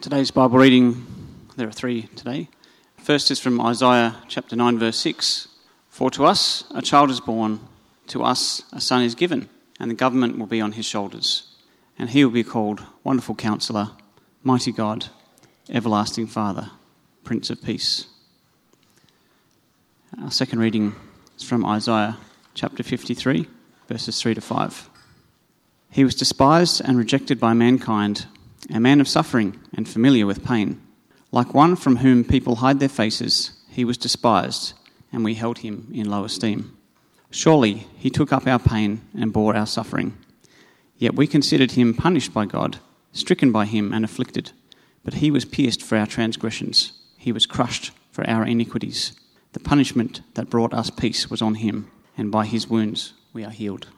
Today's Bible reading, there are three today. First is from Isaiah chapter 9, verse 6. For to us a child is born, to us a son is given, and the government will be on his shoulders. And he will be called Wonderful Counselor, Mighty God, Everlasting Father, Prince of Peace. Our second reading is from Isaiah chapter 53, verses 3 to 5. He was despised and rejected by mankind a man of suffering and familiar with pain. Like one from whom people hide their faces, he was despised, and we held him in low esteem. Surely he took up our pain and bore our suffering. Yet we considered him punished by God, stricken by him and afflicted. But he was pierced for our transgressions, he was crushed for our iniquities. The punishment that brought us peace was on him, and by his wounds we are healed.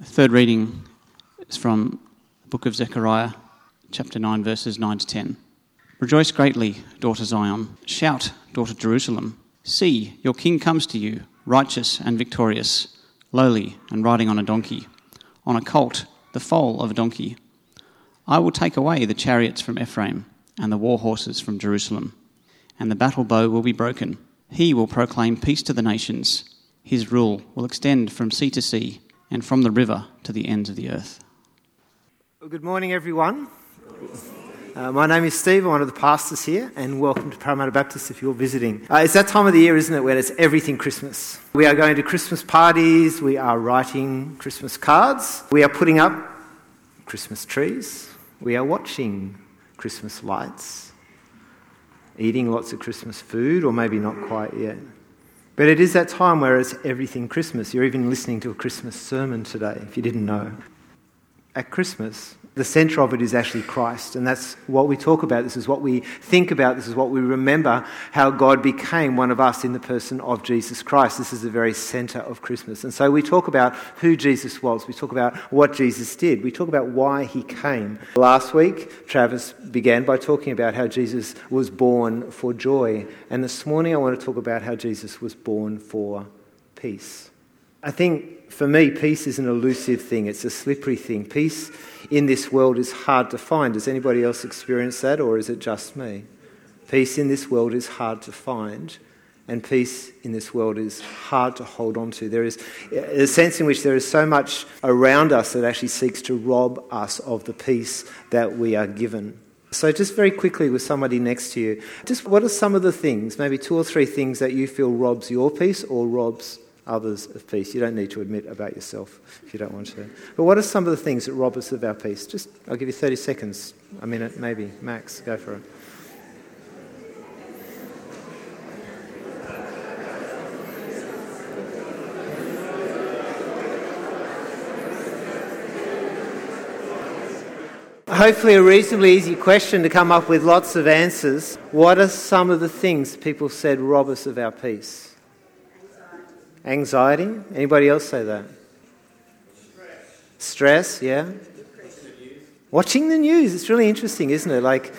The third reading is from book of Zechariah, chapter 9, verses 9 to 10. Rejoice greatly, daughter Zion. Shout, daughter Jerusalem. See, your king comes to you, righteous and victorious, lowly and riding on a donkey, on a colt, the foal of a donkey. I will take away the chariots from Ephraim and the war horses from Jerusalem, and the battle bow will be broken. He will proclaim peace to the nations. His rule will extend from sea to sea and from the river to the ends of the earth. Well, good morning, everyone. Uh, my name is Steve. I'm one of the pastors here, and welcome to Parramatta Baptist if you're visiting. Uh, it's that time of the year, isn't it, where it's everything Christmas. We are going to Christmas parties, we are writing Christmas cards, we are putting up Christmas trees, we are watching Christmas lights, eating lots of Christmas food, or maybe not quite yet. But it is that time where it's everything Christmas. You're even listening to a Christmas sermon today, if you didn't know at Christmas, the centre of it is actually Christ. And that's what we talk about. This is what we think about. This is what we remember how God became one of us in the person of Jesus Christ. This is the very centre of Christmas. And so we talk about who Jesus was. We talk about what Jesus did. We talk about why he came. Last week, Travis began by talking about how Jesus was born for joy. And this morning, I want to talk about how Jesus was born for peace. I think for me, peace is an elusive thing, it's a slippery thing. Peace in this world is hard to find. Does anybody else experience that, or is it just me? Peace in this world is hard to find, and peace in this world is hard to hold on to. There is a sense in which there is so much around us that actually seeks to rob us of the peace that we are given. So, just very quickly with somebody next to you, just what are some of the things, maybe two or three things that you feel robs your peace or robs others of peace. You don't need to admit about yourself if you don't want to. But what are some of the things that rob us of our peace? Just, I'll give you 30 seconds, a minute maybe, max. Go for it. Hopefully, a reasonably easy question to come up with lots of answers. What are some of the things people said rob us of our peace? Anxiety? Anybody else say that? Stress, Stress yeah. Watching the news, it's really interesting, isn't it? Like,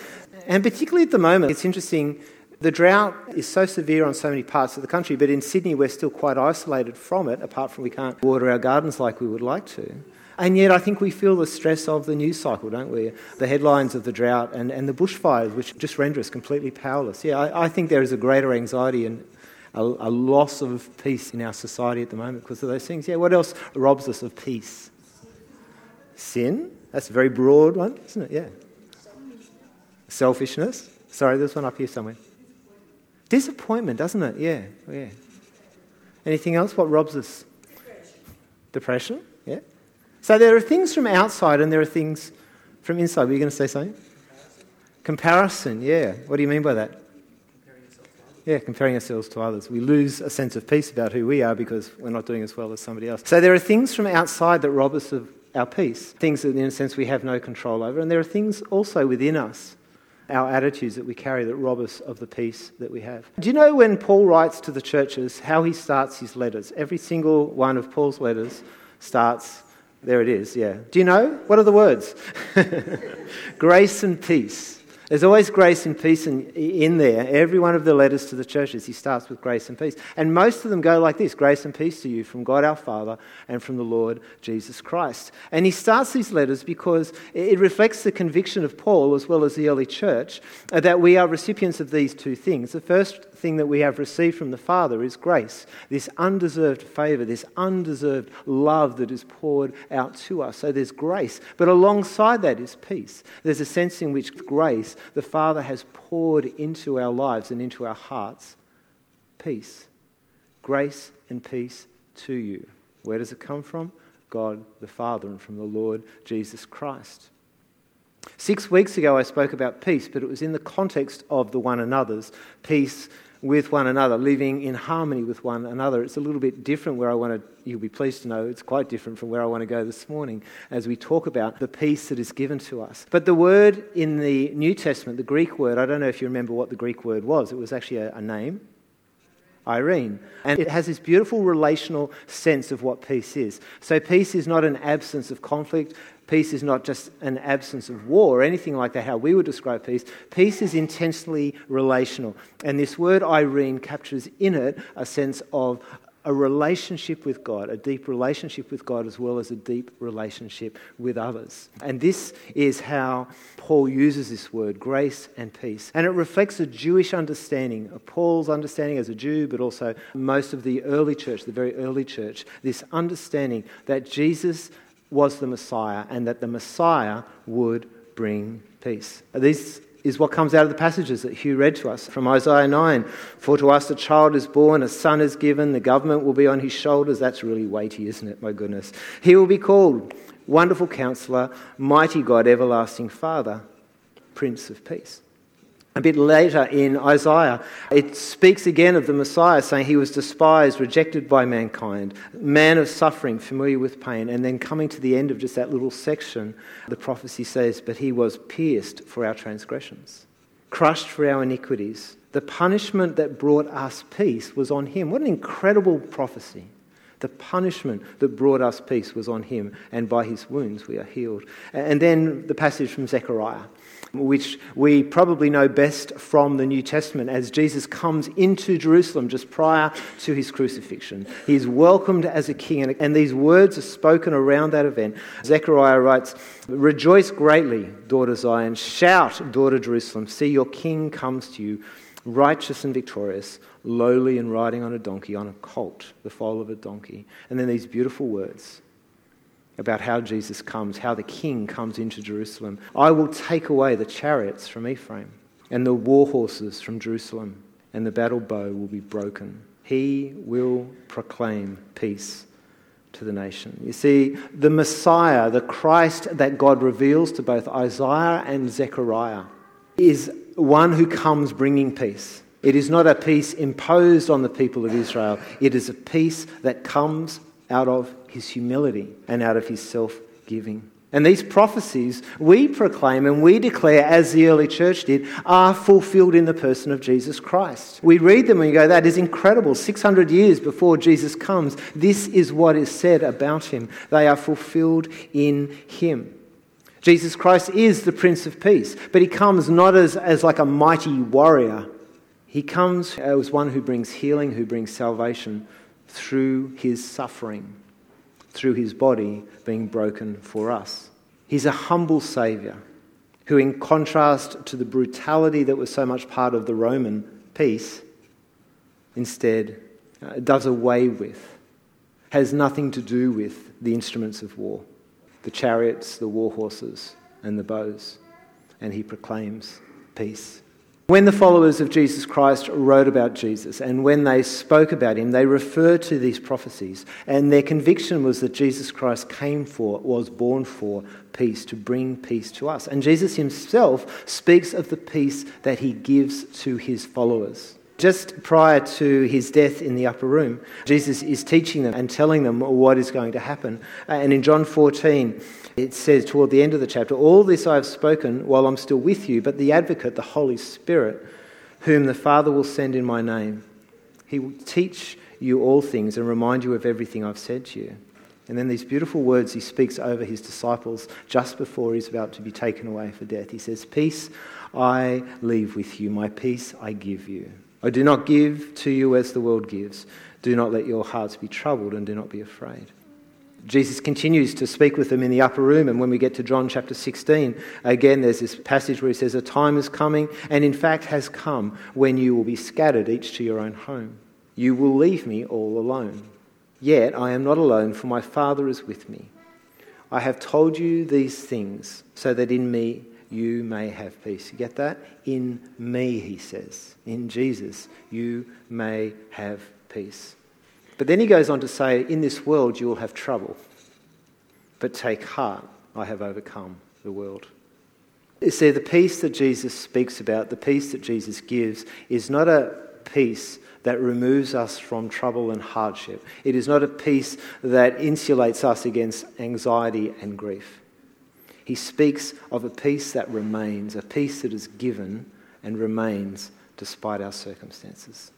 and particularly at the moment, it's interesting. The drought is so severe on so many parts of the country, but in Sydney, we're still quite isolated from it, apart from we can't water our gardens like we would like to. And yet, I think we feel the stress of the news cycle, don't we? The headlines of the drought and, and the bushfires, which just render us completely powerless. Yeah, I, I think there is a greater anxiety and a, a loss of peace in our society at the moment because of those things. Yeah, what else robs us of peace? Sin. That's a very broad one, isn't it? Yeah. Selfishness. Sorry, there's one up here somewhere. Disappointment, doesn't it? Yeah, yeah. Anything else? What robs us? Depression. Depression, yeah. So there are things from outside and there are things from inside. Were you going to say something? Comparison, yeah. What do you mean by that? Yeah, comparing ourselves to others. We lose a sense of peace about who we are because we're not doing as well as somebody else. So there are things from outside that rob us of our peace, things that, in a sense, we have no control over. And there are things also within us, our attitudes that we carry, that rob us of the peace that we have. Do you know when Paul writes to the churches how he starts his letters? Every single one of Paul's letters starts, there it is, yeah. Do you know? What are the words? Grace and peace There's always grace and peace in, in there. Every one of the letters to the churches, he starts with grace and peace. And most of them go like this grace and peace to you from God our Father and from the Lord Jesus Christ. And he starts these letters because it reflects the conviction of Paul as well as the early church that we are recipients of these two things. The first thing that we have received from the Father is grace, this undeserved favor, this undeserved love that is poured out to us. So there's grace. But alongside that is peace. There's a sense in which grace, the Father has poured into our lives and into our hearts peace. Grace and peace to you. Where does it come from? God the Father and from the Lord Jesus Christ. Six weeks ago, I spoke about peace, but it was in the context of the one another's. Peace with one another, living in harmony with one another. It's a little bit different where I want to, you'll be pleased to know, it's quite different from where I want to go this morning as we talk about the peace that is given to us. But the word in the New Testament, the Greek word, I don't know if you remember what the Greek word was, it was actually a, a name. Irene. And it has this beautiful relational sense of what peace is. So, peace is not an absence of conflict. Peace is not just an absence of war or anything like that, how we would describe peace. Peace is intensely relational. And this word Irene captures in it a sense of a relationship with God, a deep relationship with God, as well as a deep relationship with others. And this is how Paul uses this word, grace and peace. And it reflects a Jewish understanding, Paul's understanding as a Jew, but also most of the early church, the very early church, this understanding that Jesus was the Messiah and that the Messiah would bring peace. This is what comes out of the passages that Hugh read to us from Isaiah 9. For to us a child is born, a son is given, the government will be on his shoulders. That's really weighty, isn't it? My goodness. He will be called Wonderful Counselor, Mighty God, Everlasting Father, Prince of Peace. A bit later in Isaiah, it speaks again of the Messiah, saying he was despised, rejected by mankind, man of suffering, familiar with pain. And then coming to the end of just that little section, the prophecy says, But he was pierced for our transgressions, crushed for our iniquities. The punishment that brought us peace was on him. What an incredible prophecy. The punishment that brought us peace was on him, and by his wounds we are healed. And then the passage from Zechariah which we probably know best from the New Testament as Jesus comes into Jerusalem just prior to his crucifixion. He is welcomed as a king, and these words are spoken around that event. Zechariah writes, Rejoice greatly, daughter Zion. Shout, daughter Jerusalem. See, your king comes to you, righteous and victorious, lowly and riding on a donkey, on a colt, the foal of a donkey. And then these beautiful words about how Jesus comes, how the king comes into Jerusalem. I will take away the chariots from Ephraim and the war horses from Jerusalem, and the battle bow will be broken. He will proclaim peace to the nation. You see, the Messiah, the Christ that God reveals to both Isaiah and Zechariah, is one who comes bringing peace. It is not a peace imposed on the people of Israel, it is a peace that comes out of his humility and out of his self giving. And these prophecies we proclaim and we declare, as the early church did, are fulfilled in the person of Jesus Christ. We read them and we go, that is incredible. 600 years before Jesus comes, this is what is said about him. They are fulfilled in him. Jesus Christ is the Prince of Peace, but he comes not as, as like a mighty warrior. He comes as one who brings healing, who brings salvation through his suffering, through his body being broken for us. He's a humble Saviour who, in contrast to the brutality that was so much part of the Roman peace, instead uh, does away with, has nothing to do with the instruments of war the chariots, the war horses, and the bows. And he proclaims peace. When the followers of Jesus Christ wrote about Jesus and when they spoke about him, they referred to these prophecies. And their conviction was that Jesus Christ came for, was born for peace, to bring peace to us. And Jesus himself speaks of the peace that he gives to his followers. Just prior to his death in the upper room, Jesus is teaching them and telling them what is going to happen. And in John 14, it says toward the end of the chapter, All this I have spoken while I'm still with you, but the advocate, the Holy Spirit, whom the Father will send in my name, he will teach you all things and remind you of everything I've said to you. And then these beautiful words he speaks over his disciples just before he's about to be taken away for death. He says, Peace I leave with you, my peace I give you. I do not give to you as the world gives. Do not let your hearts be troubled and do not be afraid. Jesus continues to speak with them in the upper room, and when we get to John chapter 16, again there's this passage where he says, A time is coming, and in fact has come, when you will be scattered each to your own home. You will leave me all alone. Yet I am not alone, for my Father is with me. I have told you these things so that in me you may have peace. You get that? In me, he says. In Jesus, you may have peace. But then he goes on to say, In this world you will have trouble. But take heart, I have overcome the world. You see, the peace that Jesus speaks about, the peace that Jesus gives, is not a peace that removes us from trouble and hardship. It is not a peace that insulates us against anxiety and grief. He speaks of a peace that remains, a peace that is given and remains despite our circumstances.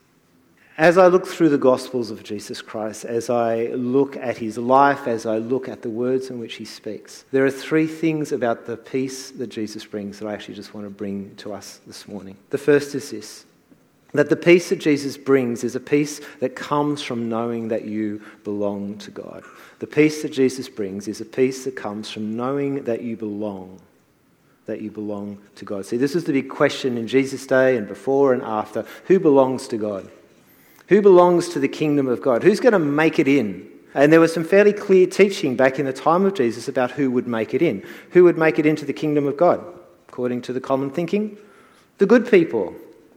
As I look through the Gospels of Jesus Christ, as I look at his life, as I look at the words in which he speaks, there are three things about the peace that Jesus brings that I actually just want to bring to us this morning. The first is this that the peace that Jesus brings is a peace that comes from knowing that you belong to God. The peace that Jesus brings is a peace that comes from knowing that you belong, that you belong to God. See, this is the big question in Jesus' day and before and after. Who belongs to God? Who belongs to the kingdom of God? Who's going to make it in? And there was some fairly clear teaching back in the time of Jesus about who would make it in. Who would make it into the kingdom of God? According to the common thinking, the good people,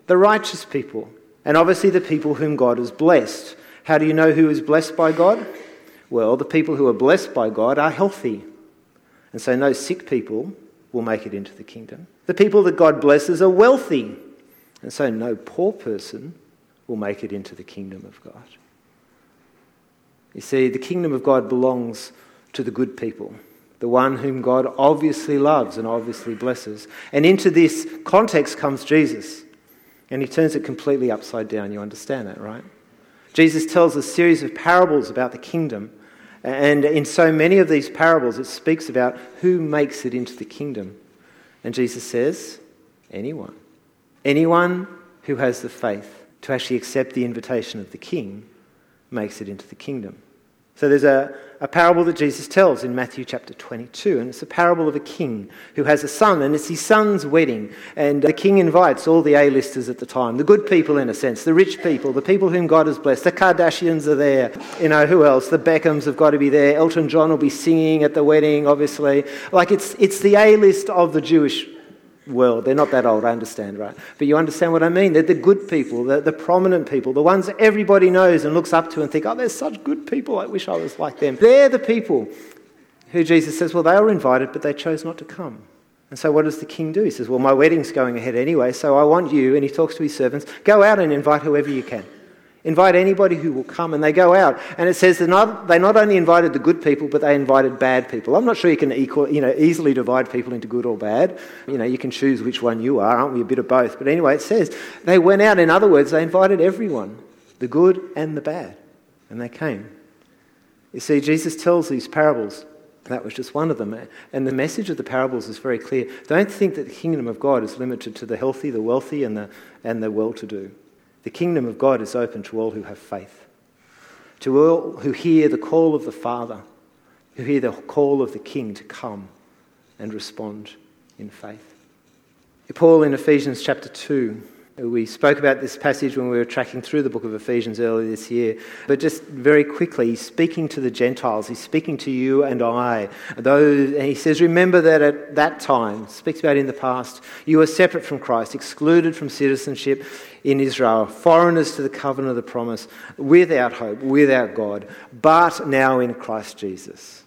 the righteous people, and obviously the people whom God has blessed. How do you know who is blessed by God? Well, the people who are blessed by God are healthy. And so no sick people will make it into the kingdom. The people that God blesses are wealthy. And so no poor person will make it into the kingdom of God. You see, the kingdom of God belongs to the good people, the one whom God obviously loves and obviously blesses. And into this context comes Jesus. And he turns it completely upside down. You understand that, right? Jesus tells a series of parables about the kingdom and in so many of these parables, it speaks about who makes it into the kingdom. And Jesus says, anyone. Anyone who has the faith to actually accept the invitation of the king makes it into the kingdom. So there's a, a parable that Jesus tells in Matthew chapter 22, and it's a parable of a king who has a son, and it's his son's wedding. And the king invites all the A-listers at the time, the good people in a sense, the rich people, the people whom God has blessed. The Kardashians are there. You know, who else? The Beckhams have got to be there. Elton John will be singing at the wedding, obviously. Like it's, it's the A-list of the Jewish world. They're not that old, I understand, right? But you understand what I mean? They're the good people, the, the prominent people, the ones everybody knows and looks up to and think, oh, they're such good people. I wish I was like them. They're the people who Jesus says, well, they were invited, but they chose not to come. And so what does the king do? He says, well, my wedding's going ahead anyway, so I want you, and he talks to his servants, go out and invite whoever you can. Invite anybody who will come, and they go out. And it says not, they not only invited the good people, but they invited bad people. I'm not sure you can equal, you know, easily divide people into good or bad. You know, you can choose which one you are, aren't we? A bit of both. But anyway, it says they went out. In other words, they invited everyone, the good and the bad, and they came. You see, Jesus tells these parables. That was just one of them. And the message of the parables is very clear. Don't think that the kingdom of God is limited to the healthy, the wealthy, and the, and the well to do. The kingdom of God is open to all who have faith, to all who hear the call of the Father, who hear the call of the King to come and respond in faith. Paul in Ephesians chapter 2 we spoke about this passage when we were tracking through the book of Ephesians earlier this year. But just very quickly, he's speaking to the Gentiles. He's speaking to you and I. He says, Remember that at that time, speaks about in the past, you were separate from Christ, excluded from citizenship in Israel, foreigners to the covenant of the promise, without hope, without God, but now in Christ Jesus.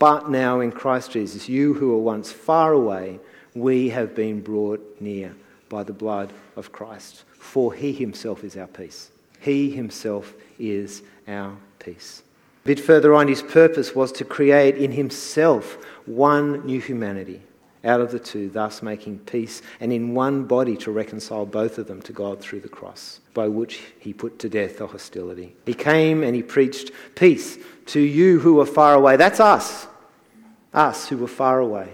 But now in Christ Jesus, you who were once far away, we have been brought near by the blood of Christ. For he himself is our peace. He himself is our peace. A bit further on, his purpose was to create in himself one new humanity out of the two, thus making peace, and in one body to reconcile both of them to God through the cross, by which he put to death the hostility. He came and he preached peace to you who were far away. That's us, us who were far away.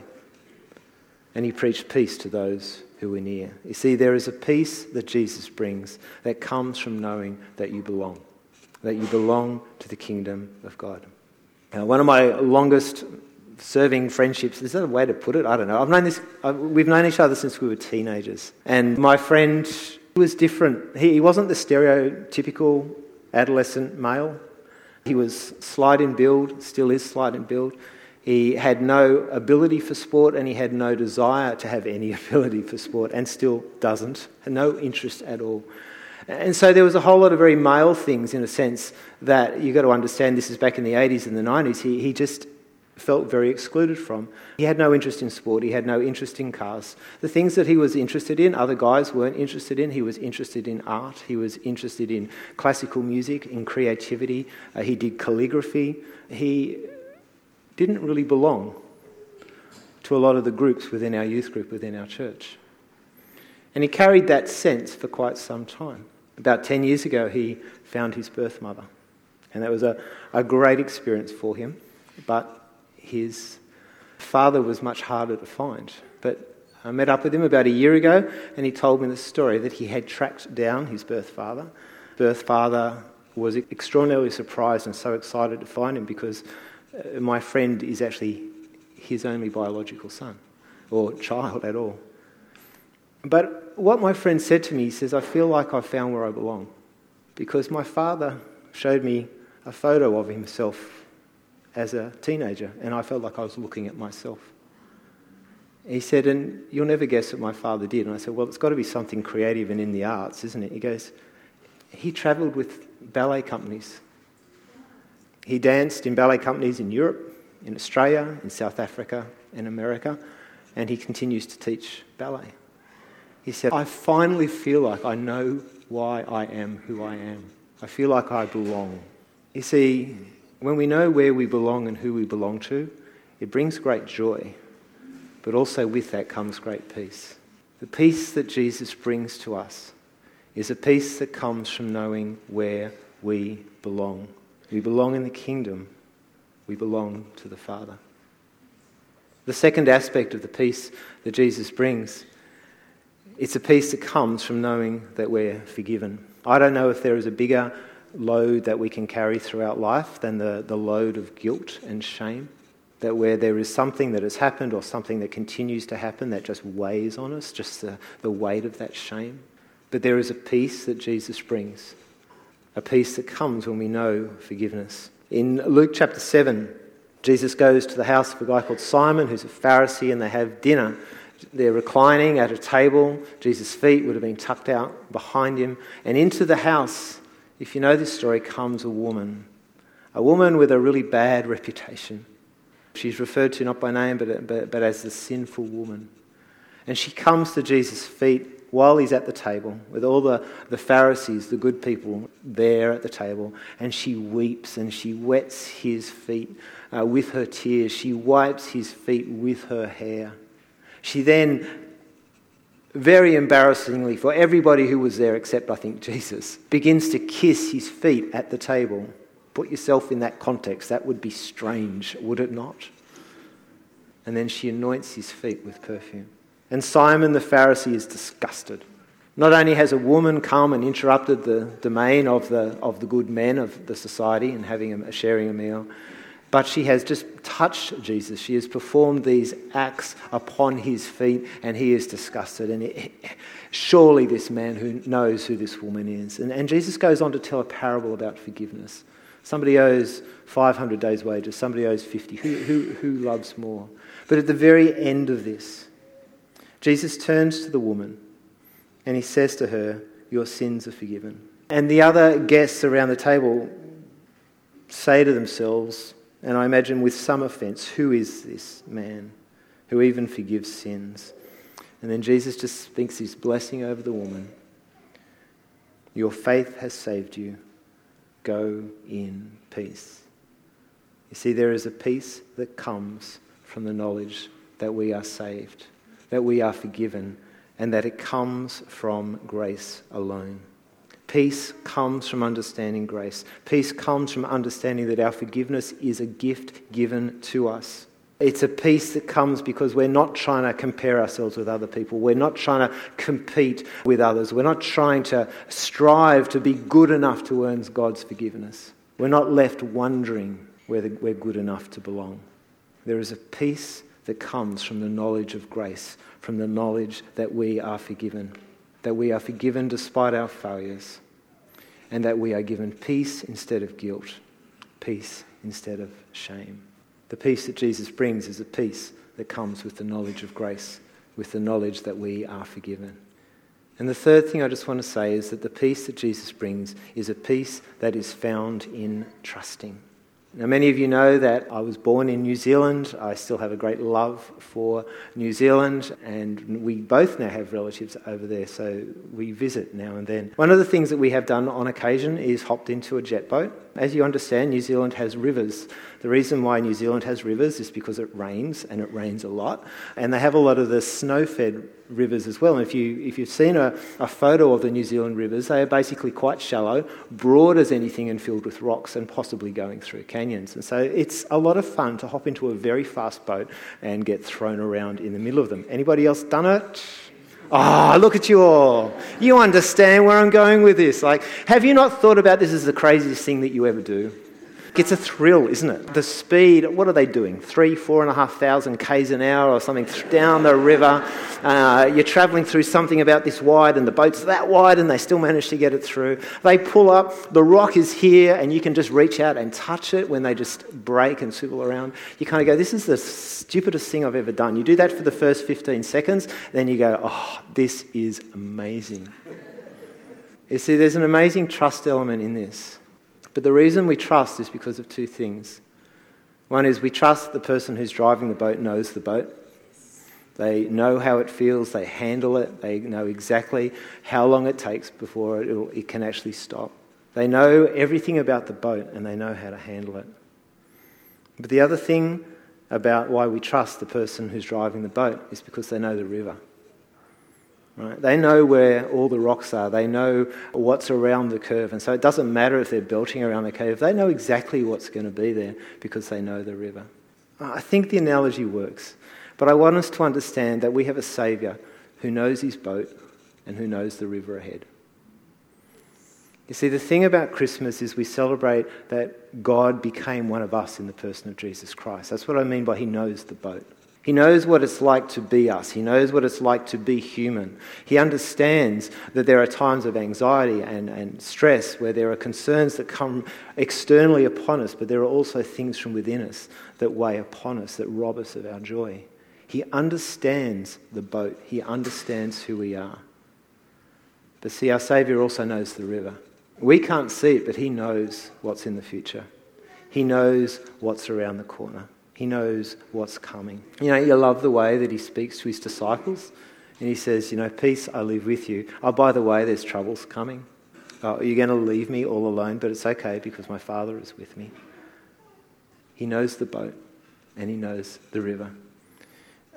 And he preached peace to those who near. You see, there is a peace that Jesus brings that comes from knowing that you belong, that you belong to the kingdom of God. Now, one of my longest serving friendships. Is that a way to put it? I don't know. I've known this. Uh, we've known each other since we were teenagers, and my friend was different. He, he wasn't the stereotypical adolescent male. He was slight in build, still is slight in build. He had no ability for sport and he had no desire to have any ability for sport and still doesn't, no interest at all. And so there was a whole lot of very male things in a sense that you've got to understand this is back in the 80s and the 90s. He, he just felt very excluded from. He had no interest in sport, he had no interest in cars. The things that he was interested in, other guys weren't interested in. He was interested in art, he was interested in classical music, in creativity, uh, he did calligraphy. He didn't really belong to a lot of the groups within our youth group, within our church. And he carried that sense for quite some time. About 10 years ago, he found his birth mother. And that was a, a great experience for him. But his father was much harder to find. But I met up with him about a year ago, and he told me the story that he had tracked down his birth father. Birth father was extraordinarily surprised and so excited to find him because Uh, my friend is actually his only biological son or child at all. But what my friend said to me, he says, I feel like I've found where I belong because my father showed me a photo of himself as a teenager, and I felt like I was looking at myself. He said, And you'll never guess what my father did. And I said, Well, it's got to be something creative and in the arts, isn't it? He goes, He travelled with ballet companies. He danced in ballet companies in Europe, in Australia, in South Africa, in America, and he continues to teach ballet. He said, I finally feel like I know why I am who I am. I feel like I belong. You see, when we know where we belong and who we belong to, it brings great joy. But also with that comes great peace. The peace that Jesus brings to us is a peace that comes from knowing where we belong. We belong in the kingdom, we belong to the Father. The second aspect of the peace that Jesus brings, it's a peace that comes from knowing that we're forgiven. I don't know if there is a bigger load that we can carry throughout life than the, the load of guilt and shame. That where there is something that has happened or something that continues to happen that just weighs on us, just the, the weight of that shame. But there is a peace that Jesus brings, a peace that comes when we know forgiveness. In Luke chapter 7, Jesus goes to the house of a guy called Simon, who's a Pharisee, and they have dinner. They're reclining at a table. Jesus' feet would have been tucked out behind him. And into the house if you know this story, comes a woman, a woman with a really bad reputation. She's referred to not by name, but, but, but as the sinful woman. And she comes to Jesus' feet while he's at the table with all the, the Pharisees, the good people, there at the table. And she weeps and she wets his feet uh, with her tears. She wipes his feet with her hair. She then very embarrassingly for everybody who was there except, I think, Jesus, begins to kiss his feet at the table. Put yourself in that context. That would be strange, would it not? And then she anoints his feet with perfume. And Simon the Pharisee is disgusted. Not only has a woman come and interrupted the domain of the, of the good men of the society and having a, sharing a meal, but she has just touched Jesus. She has performed these acts upon his feet, and he is disgusted. And it, surely this man who knows who this woman is. And, and Jesus goes on to tell a parable about forgiveness. Somebody owes 500 days' wages, somebody owes 50. Who, who, who loves more? But at the very end of this, Jesus turns to the woman and he says to her, Your sins are forgiven. And the other guests around the table say to themselves, and I imagine with some offense, who is this man who even forgives sins? And then Jesus just speaks his blessing over the woman. Your faith has saved you. Go in peace. You see, there is a peace that comes from the knowledge that we are saved, that we are forgiven, and that it comes from grace alone. Peace comes from understanding grace. Peace comes from understanding that our forgiveness is a gift given to us. It's a peace that comes because we're not trying to compare ourselves with other people. We're not trying to compete with others. We're not trying to strive to be good enough to earn God's forgiveness. We're not left wondering whether we're good enough to belong. There is a peace that comes from the knowledge of grace, from the knowledge that we are forgiven, that we are forgiven despite our failures, and that we are given peace instead of guilt, peace instead of shame. The peace that Jesus brings is a peace that comes with the knowledge of grace, with the knowledge that we are forgiven. And the third thing I just want to say is that the peace that Jesus brings is a peace that is found in trusting. Now, many of you know that I was born in New Zealand. I still have a great love for New Zealand, and we both now have relatives over there, so we visit now and then. One of the things that we have done on occasion is hopped into a jet boat. As you understand, New Zealand has rivers. The reason why New Zealand has rivers is because it rains, and it rains a lot, and they have a lot of the snow fed rivers as well. And if, you, if you've seen a, a photo of the New Zealand rivers, they are basically quite shallow, broad as anything, and filled with rocks, and possibly going through canyons. And so it's a lot of fun to hop into a very fast boat and get thrown around in the middle of them. Anybody else done it? Ah, oh, look at you all. You understand where I'm going with this. Like, have you not thought about this as the craziest thing that you ever do? It's a thrill, isn't it? The speed, what are they doing? Three, four and a half thousand k's an hour or something down the river. Uh, you're travelling through something about this wide, and the boat's that wide, and they still manage to get it through. They pull up, the rock is here, and you can just reach out and touch it when they just brake and swivel around. You kind of go, This is the stupidest thing I've ever done. You do that for the first 15 seconds, then you go, Oh, this is amazing. You see, there's an amazing trust element in this. But the reason we trust is because of two things. One is we trust the person who's driving the boat knows the boat. They know how it feels, they handle it, they know exactly how long it takes before it, it can actually stop. They know everything about the boat and they know how to handle it. But the other thing about why we trust the person who's driving the boat is because they know the river. Right? They know where all the rocks are. They know what's around the curve. And so it doesn't matter if they're belting around the cave. They know exactly what's going to be there because they know the river. I think the analogy works. But I want us to understand that we have a Saviour who knows his boat and who knows the river ahead. You see, the thing about Christmas is we celebrate that God became one of us in the person of Jesus Christ. That's what I mean by he knows the boat. He knows what it's like to be us. He knows what it's like to be human. He understands that there are times of anxiety and, and stress where there are concerns that come externally upon us, but there are also things from within us that weigh upon us, that rob us of our joy. He understands the boat, He understands who we are. But see, our Saviour also knows the river. We can't see it, but He knows what's in the future, He knows what's around the corner. He knows what's coming. You know, you love the way that he speaks to his disciples. And he says, You know, peace I live with you. Oh, by the way, there's troubles coming. Oh, you're going to leave me all alone, but it's okay because my Father is with me. He knows the boat and he knows the river.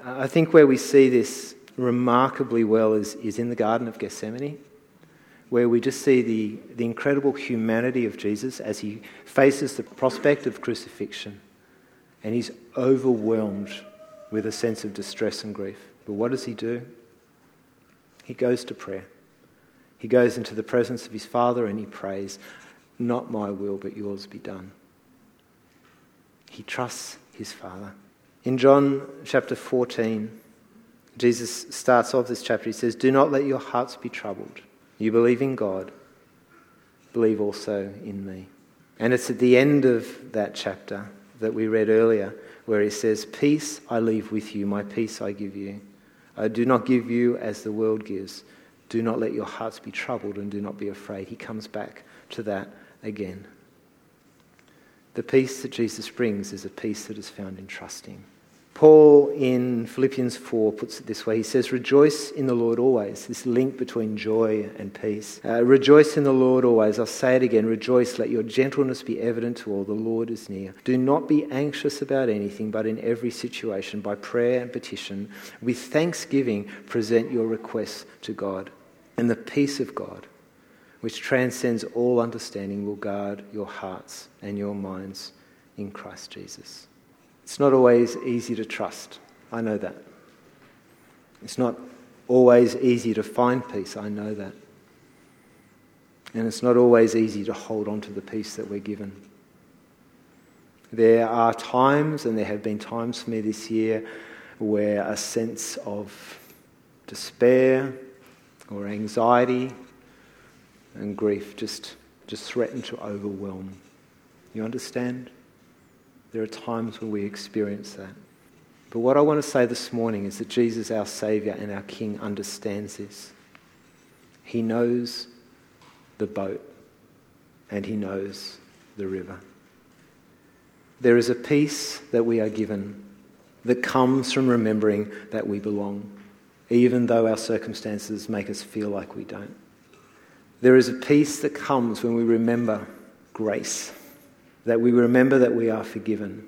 I think where we see this remarkably well is, is in the Garden of Gethsemane, where we just see the, the incredible humanity of Jesus as he faces the prospect of crucifixion and he's overwhelmed with a sense of distress and grief. But what does he do? He goes to prayer. He goes into the presence of his Father and he prays, Not my will, but yours be done. He trusts his Father. In John chapter 14, Jesus starts off this chapter. He says, Do not let your hearts be troubled. You believe in God, believe also in me. And it's at the end of that chapter that we read earlier, where he says, Peace I leave with you, my peace I give you. I do not give you as the world gives. Do not let your hearts be troubled and do not be afraid. He comes back to that again. The peace that Jesus brings is a peace that is found in trusting, Paul in Philippians 4 puts it this way He says, Rejoice in the Lord always. This link between joy and peace. Uh, rejoice in the Lord always. I'll say it again. Rejoice. Let your gentleness be evident to all. The Lord is near. Do not be anxious about anything, but in every situation, by prayer and petition, with thanksgiving, present your requests to God. And the peace of God, which transcends all understanding, will guard your hearts and your minds in Christ Jesus. It's not always easy to trust. I know that. It's not always easy to find peace. I know that. And it's not always easy to hold on to the peace that we're given. There are times, and there have been times for me this year, where a sense of despair or anxiety and grief just, just threaten to overwhelm. You understand? There are times when we experience that. But what I want to say this morning is that Jesus, our Saviour and our King, understands this. He knows the boat and He knows the river. There is a peace that we are given that comes from remembering that we belong, even though our circumstances make us feel like we don't. There is a peace that comes when we remember grace that we remember that we are forgiven,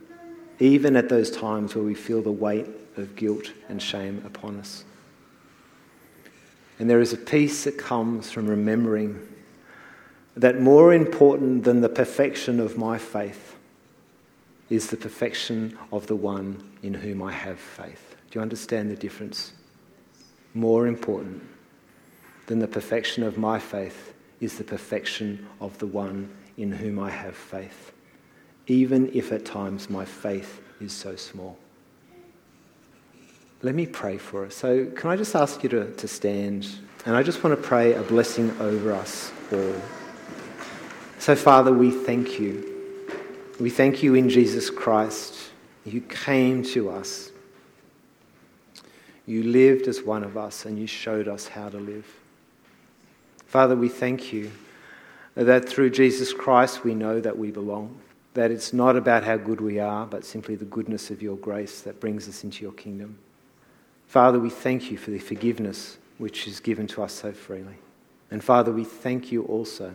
even at those times where we feel the weight of guilt and shame upon us. And there is a peace that comes from remembering that more important than the perfection of my faith is the perfection of the one in whom I have faith. Do you understand the difference? More important than the perfection of my faith is the perfection of the one in whom I have faith even if at times my faith is so small. Let me pray for us. So, can I just ask you to, to stand? And I just want to pray a blessing over us all. So, Father, we thank you. We thank you in Jesus Christ. You came to us. You lived as one of us and you showed us how to live. Father, we thank you that through Jesus Christ we know that we belong that it's not about how good we are, but simply the goodness of your grace that brings us into your kingdom. Father, we thank you for the forgiveness which is given to us so freely. And Father, we thank you also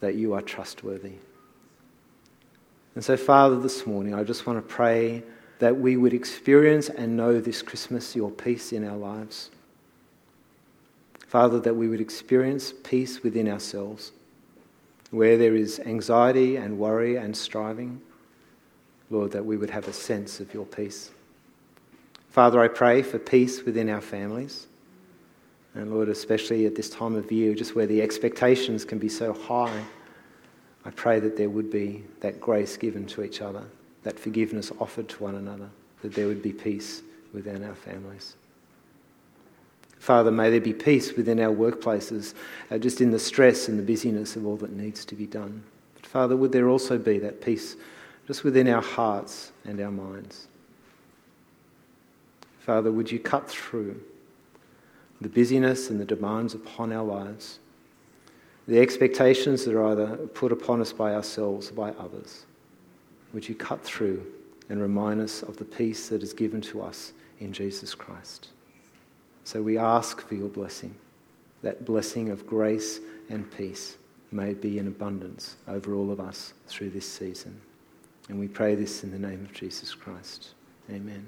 that you are trustworthy. And so, Father, this morning, I just want to pray that we would experience and know this Christmas your peace in our lives. Father, that we would experience peace within ourselves where there is anxiety and worry and striving, Lord, that we would have a sense of your peace. Father, I pray for peace within our families. And Lord, especially at this time of year, just where the expectations can be so high, I pray that there would be that grace given to each other, that forgiveness offered to one another, that there would be peace within our families. Father, may there be peace within our workplaces, uh, just in the stress and the busyness of all that needs to be done. But Father, would there also be that peace just within our hearts and our minds? Father, would you cut through the busyness and the demands upon our lives, the expectations that are either put upon us by ourselves or by others? Would you cut through and remind us of the peace that is given to us in Jesus Christ? So we ask for your blessing. That blessing of grace and peace may be in abundance over all of us through this season. And we pray this in the name of Jesus Christ. Amen.